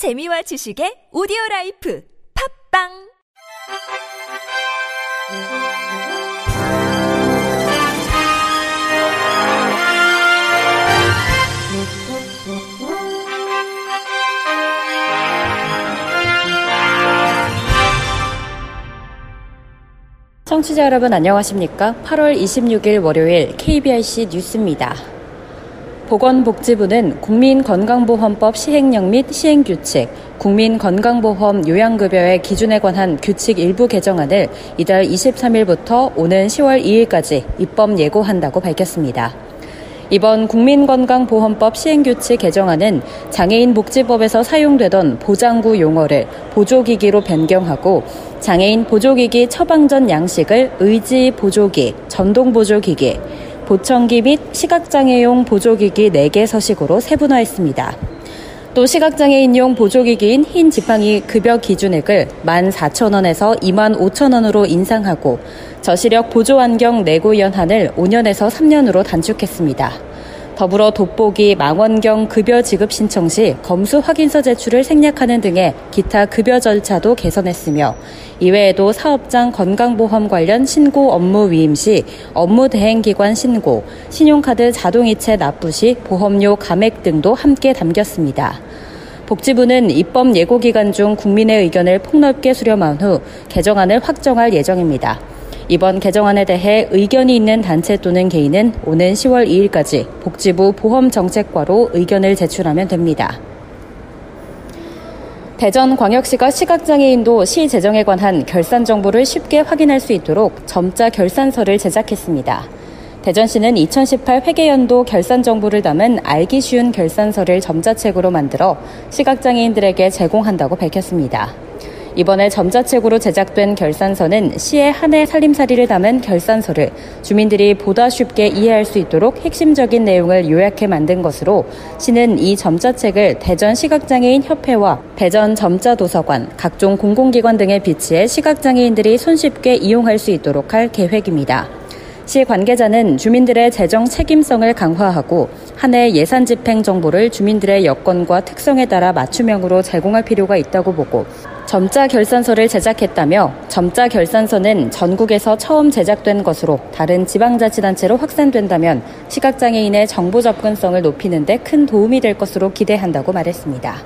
재미와 지식의 오디오 라이프 팝빵 청취자 여러분 안녕하십니까? 8월 26일 월요일 KBRC 뉴스입니다. 보건복지부는 국민건강보험법 시행령 및 시행규칙, 국민건강보험 요양급여의 기준에 관한 규칙 일부 개정안을 이달 23일부터 오는 10월 2일까지 입법 예고한다고 밝혔습니다. 이번 국민건강보험법 시행규칙 개정안은 장애인 복지법에서 사용되던 보장구 용어를 보조기기로 변경하고 장애인 보조기기 처방전 양식을 의지 보조기, 전동 보조기기, 보청기 및 시각장애용 보조기기 4개 서식으로 세분화했습니다. 또 시각장애인용 보조기기인 흰 지팡이 급여 기준액을 14,000원에서 25,000원으로 인상하고 저시력 보조환경 내구 연한을 5년에서 3년으로 단축했습니다. 더불어 돋보기 망원경 급여 지급 신청 시 검수 확인서 제출을 생략하는 등의 기타 급여 절차도 개선했으며 이외에도 사업장 건강보험 관련 신고 업무 위임 시 업무 대행 기관 신고, 신용카드 자동이체 납부 시 보험료 감액 등도 함께 담겼습니다. 복지부는 입법 예고 기간 중 국민의 의견을 폭넓게 수렴한 후 개정안을 확정할 예정입니다. 이번 개정안에 대해 의견이 있는 단체 또는 개인은 오는 10월 2일까지 복지부 보험정책과로 의견을 제출하면 됩니다. 대전광역시가 시각장애인도 시 재정에 관한 결산 정보를 쉽게 확인할 수 있도록 점자 결산서를 제작했습니다. 대전시는 2018 회계연도 결산 정보를 담은 알기 쉬운 결산서를 점자책으로 만들어 시각장애인들에게 제공한다고 밝혔습니다. 이번에 점자책으로 제작된 결산서는 시의 한 해 살림살이를 담은 결산서를 주민들이 보다 쉽게 이해할 수 있도록 핵심적인 내용을 요약해 만든 것으로 시는 이 점자책을 대전 시각장애인 협회와 대전 점자도서관, 각종 공공기관 등에 비치해 시각장애인들이 손쉽게 이용할 수 있도록 할 계획입니다. 시 관계자는 주민들의 재정 책임성을 강화하고 한 해 예산 집행 정보를 주민들의 여건과 특성에 따라 맞춤형으로 제공할 필요가 있다고 보고 점자 결산서를 제작했다며 점자 결산서는 전국에서 처음 제작된 것으로 다른 지방자치단체로 확산된다면 시각장애인의 정보 접근성을 높이는 데 큰 도움이 될 것으로 기대한다고 말했습니다.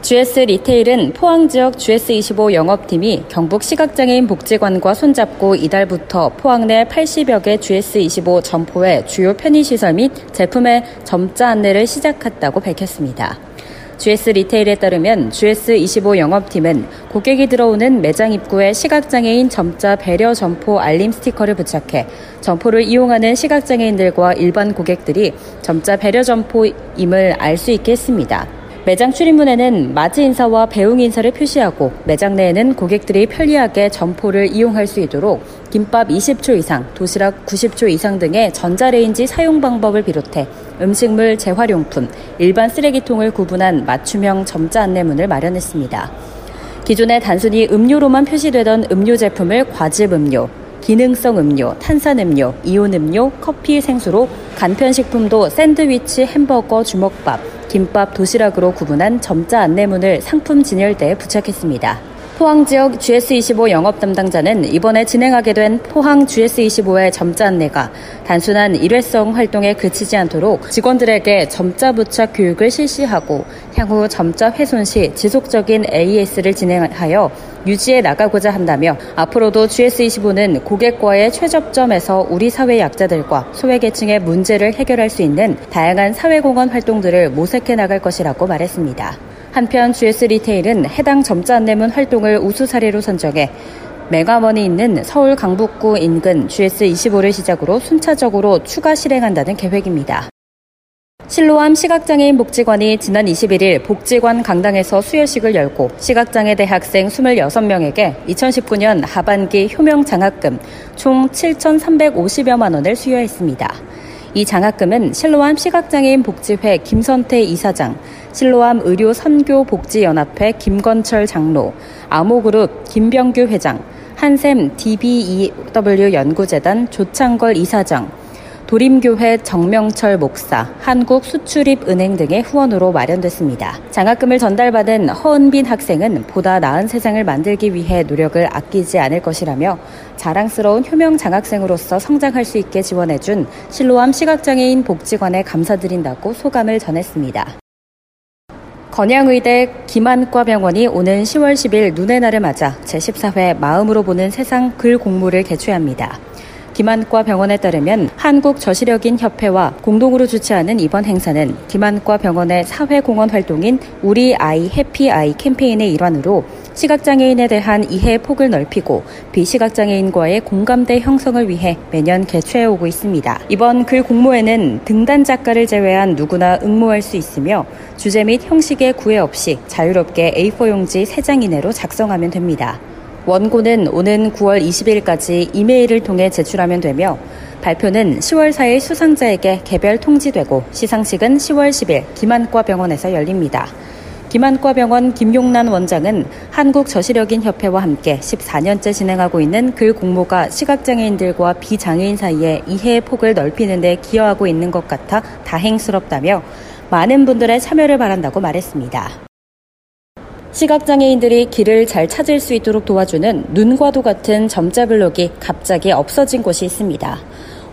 GS 리테일은 포항 지역 GS25 영업팀이 경북 시각장애인 복지관과 손잡고 이달부터 포항 내 80여 개 GS25 점포의 주요 편의시설 및 제품의 점자 안내를 시작했다고 밝혔습니다. GS 리테일에 따르면 GS25 영업팀은 고객이 들어오는 매장 입구에 시각장애인 점자 배려 점포 알림 스티커를 부착해 점포를 이용하는 시각장애인들과 일반 고객들이 점자 배려 점포임을 알 수 있게 했습니다. 매장 출입문에는 맞이 인사와 배웅 인사를 표시하고 매장 내에는 고객들이 편리하게 점포를 이용할 수 있도록 김밥 20초 이상, 도시락 90초 이상 등의 전자레인지 사용 방법을 비롯해 음식물 재활용품, 일반 쓰레기통을 구분한 맞춤형 점자 안내문을 마련했습니다. 기존에 단순히 음료로만 표시되던 음료 제품을 과즙 음료, 기능성 음료, 탄산 음료, 이온 음료, 커피, 생수로 간편식품도 샌드위치, 햄버거, 주먹밥, 김밥, 도시락으로 구분한 점자 안내문을 상품 진열대에 부착했습니다. 포항 지역 GS25 영업 담당자는 이번에 진행하게 된 포항 GS25의 점자 안내가 단순한 일회성 활동에 그치지 않도록 직원들에게 점자 부착 교육을 실시하고 향후 점자 훼손 시 지속적인 AS를 진행하여 유지해 나가고자 한다며 앞으로도 GS25는 고객과의 최접점에서 우리 사회 약자들과 소외계층의 문제를 해결할 수 있는 다양한 사회공헌 활동들을 모색해 나갈 것이라고 말했습니다. 한편 GS 리테일은 해당 점자 안내문 활동을 우수 사례로 선정해 메가원이 있는 서울 강북구 인근 GS25를 시작으로 순차적으로 추가 실행한다는 계획입니다. 실로암 시각장애인 복지관이 지난 21일 복지관 강당에서 수여식을 열고 시각장애 대학생 26명에게 2019년 하반기 효명 장학금 총 7,350여만 원을 수여했습니다. 이 장학금은 실로암 시각장애인 복지회 김선태 이사장, 실로암 의료 선교 복지연합회 김건철 장로, 아모그룹 김병규 회장, 한샘 DBEW 연구재단 조창걸 이사장, 도림교회 정명철 목사, 한국수출입은행 등의 후원으로 마련됐습니다. 장학금을 전달받은 허은빈 학생은 보다 나은 세상을 만들기 위해 노력을 아끼지 않을 것이라며 자랑스러운 효명 장학생으로서 성장할 수 있게 지원해준 실로암 시각장애인 복지관에 감사드린다고 소감을 전했습니다. 건양의대 김한과 병원이 오는 10월 10일 눈의 날을 맞아 제14회 마음으로 보는 세상 글 공모를 개최합니다. 김한과 병원에 따르면 한국저시력인 협회와 공동으로 주최하는 이번 행사는 김한과 병원의 사회공헌 활동인 우리 아이 해피 아이 캠페인의 일환으로 시각장애인에 대한 이해 폭을 넓히고 비시각장애인과의 공감대 형성을 위해 매년 개최해 오고 있습니다. 이번 글 공모에는 등단 작가를 제외한 누구나 응모할 수 있으며 주제 및 형식의 구애 없이 자유롭게 A4 용지 3장 이내로 작성하면 됩니다. 원고는 오는 9월 20일까지 이메일을 통해 제출하면 되며 발표는 10월 4일 수상자에게 개별 통지되고 시상식은 10월 10일 김한과 병원에서 열립니다. 김한과 병원 김용란 원장은 한국저시력인 협회와 함께 14년째 진행하고 있는 글 공모가 시각장애인들과 비장애인 사이에 이해의 폭을 넓히는 데 기여하고 있는 것 같아 다행스럽다며 많은 분들의 참여를 바란다고 말했습니다. 시각장애인들이 길을 잘 찾을 수 있도록 도와주는 눈과도 같은 점자 블록이 갑자기 없어진 곳이 있습니다.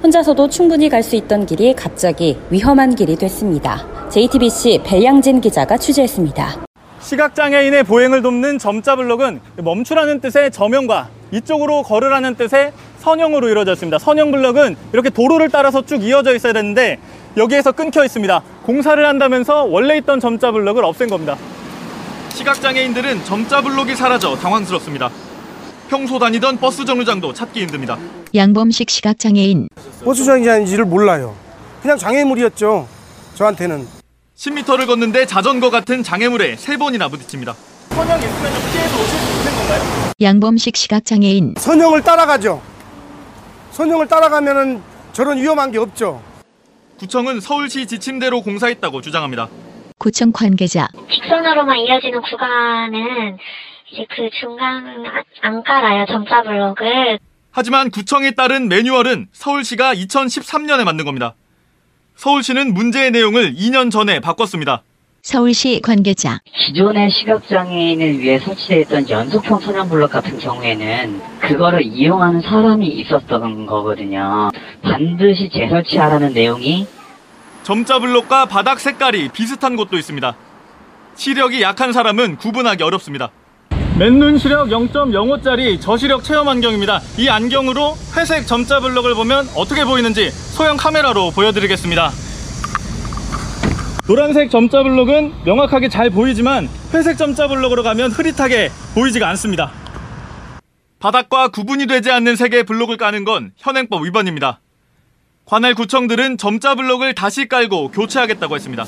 혼자서도 충분히 갈 수 있던 길이 갑자기 위험한 길이 됐습니다. JTBC 배양진 기자가 취재했습니다. 시각장애인의 보행을 돕는 점자 블록은 멈추라는 뜻의 저명과 이쪽으로 걸으라는 뜻의 선형으로 이루어졌습니다. 선형 블록은 이렇게 도로를 따라서 쭉 이어져 있어야 되는데 여기에서 끊겨 있습니다. 공사를 한다면서 원래 있던 점자 블록을 없앤 겁니다. 시각장애인들은 점자 블록이 사라져 당황스럽습니다. 평소 다니던 버스 정류장도 찾기 힘듭니다. 양범식 시각장애인 버스 정류장인지를 몰라요. 그냥 장애물이었죠. 저한테는. 10m를 걷는데 자전거 같은 장애물에 세 번이나 부딪힙니다. 선형 있으면 피해서 오실 수 있는 건가요? 양범식 시각장애인 선형을 따라가죠. 선형을 따라가면은 저런 위험한 게 없죠. 구청은 서울시 지침대로 공사했다고 주장합니다. 구청 관계자 직선으로만 이어지는 구간은 이제 그 중간 안- 안 깔아요 점자 블록을 하지만 구청에 따른 매뉴얼은 서울시가 2013년에 만든 겁니다. 서울시는 문제의 내용을 2년 전에 바꿨습니다. 서울시 관계자 기존의 시각장애인을 위해 설치되어 있던 연속형 선형 블록 같은 경우에는 그거를 이용하는 사람이 있었던 거거든요. 반드시 재설치하라는 내용이 점자 블록과 바닥 색깔이 비슷한 곳도 있습니다. 시력이 약한 사람은 구분하기 어렵습니다. 맨눈 시력 0.05짜리 저시력 체험 안경입니다. 이 안경으로 회색 점자 블록을 보면 어떻게 보이는지 소형 카메라로 보여드리겠습니다. 노란색 점자 블록은 명확하게 잘 보이지만 회색 점자 블록으로 가면 흐릿하게 보이지가 않습니다. 바닥과 구분이 되지 않는 색의 블록을 까는 건 현행법 위반입니다. 관할 구청들은 점자 블록을 다시 깔고 교체하겠다고 했습니다.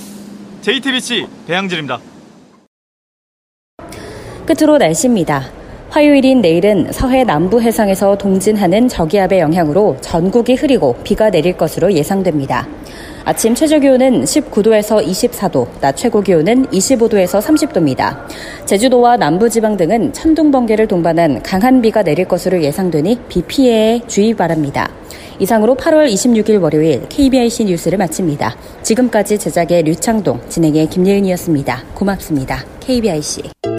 JTBC 배양진입니다. 끝으로 날씨입니다. 화요일인 내일은 서해 남부 해상에서 동진하는 저기압의 영향으로 전국이 흐리고 비가 내릴 것으로 예상됩니다. 아침 최저 기온은 19도에서 24도, 낮 최고 기온은 25도에서 30도입니다. 제주도와 남부지방 등은 천둥 번개를 동반한 강한 비가 내릴 것으로 예상되니 비 피해에 주의 바랍니다. 이상으로 8월 26일 월요일 KBIC 뉴스를 마칩니다. 지금까지 제작의 류창동, 진행의 김예은이었습니다. 고맙습니다. KBIC.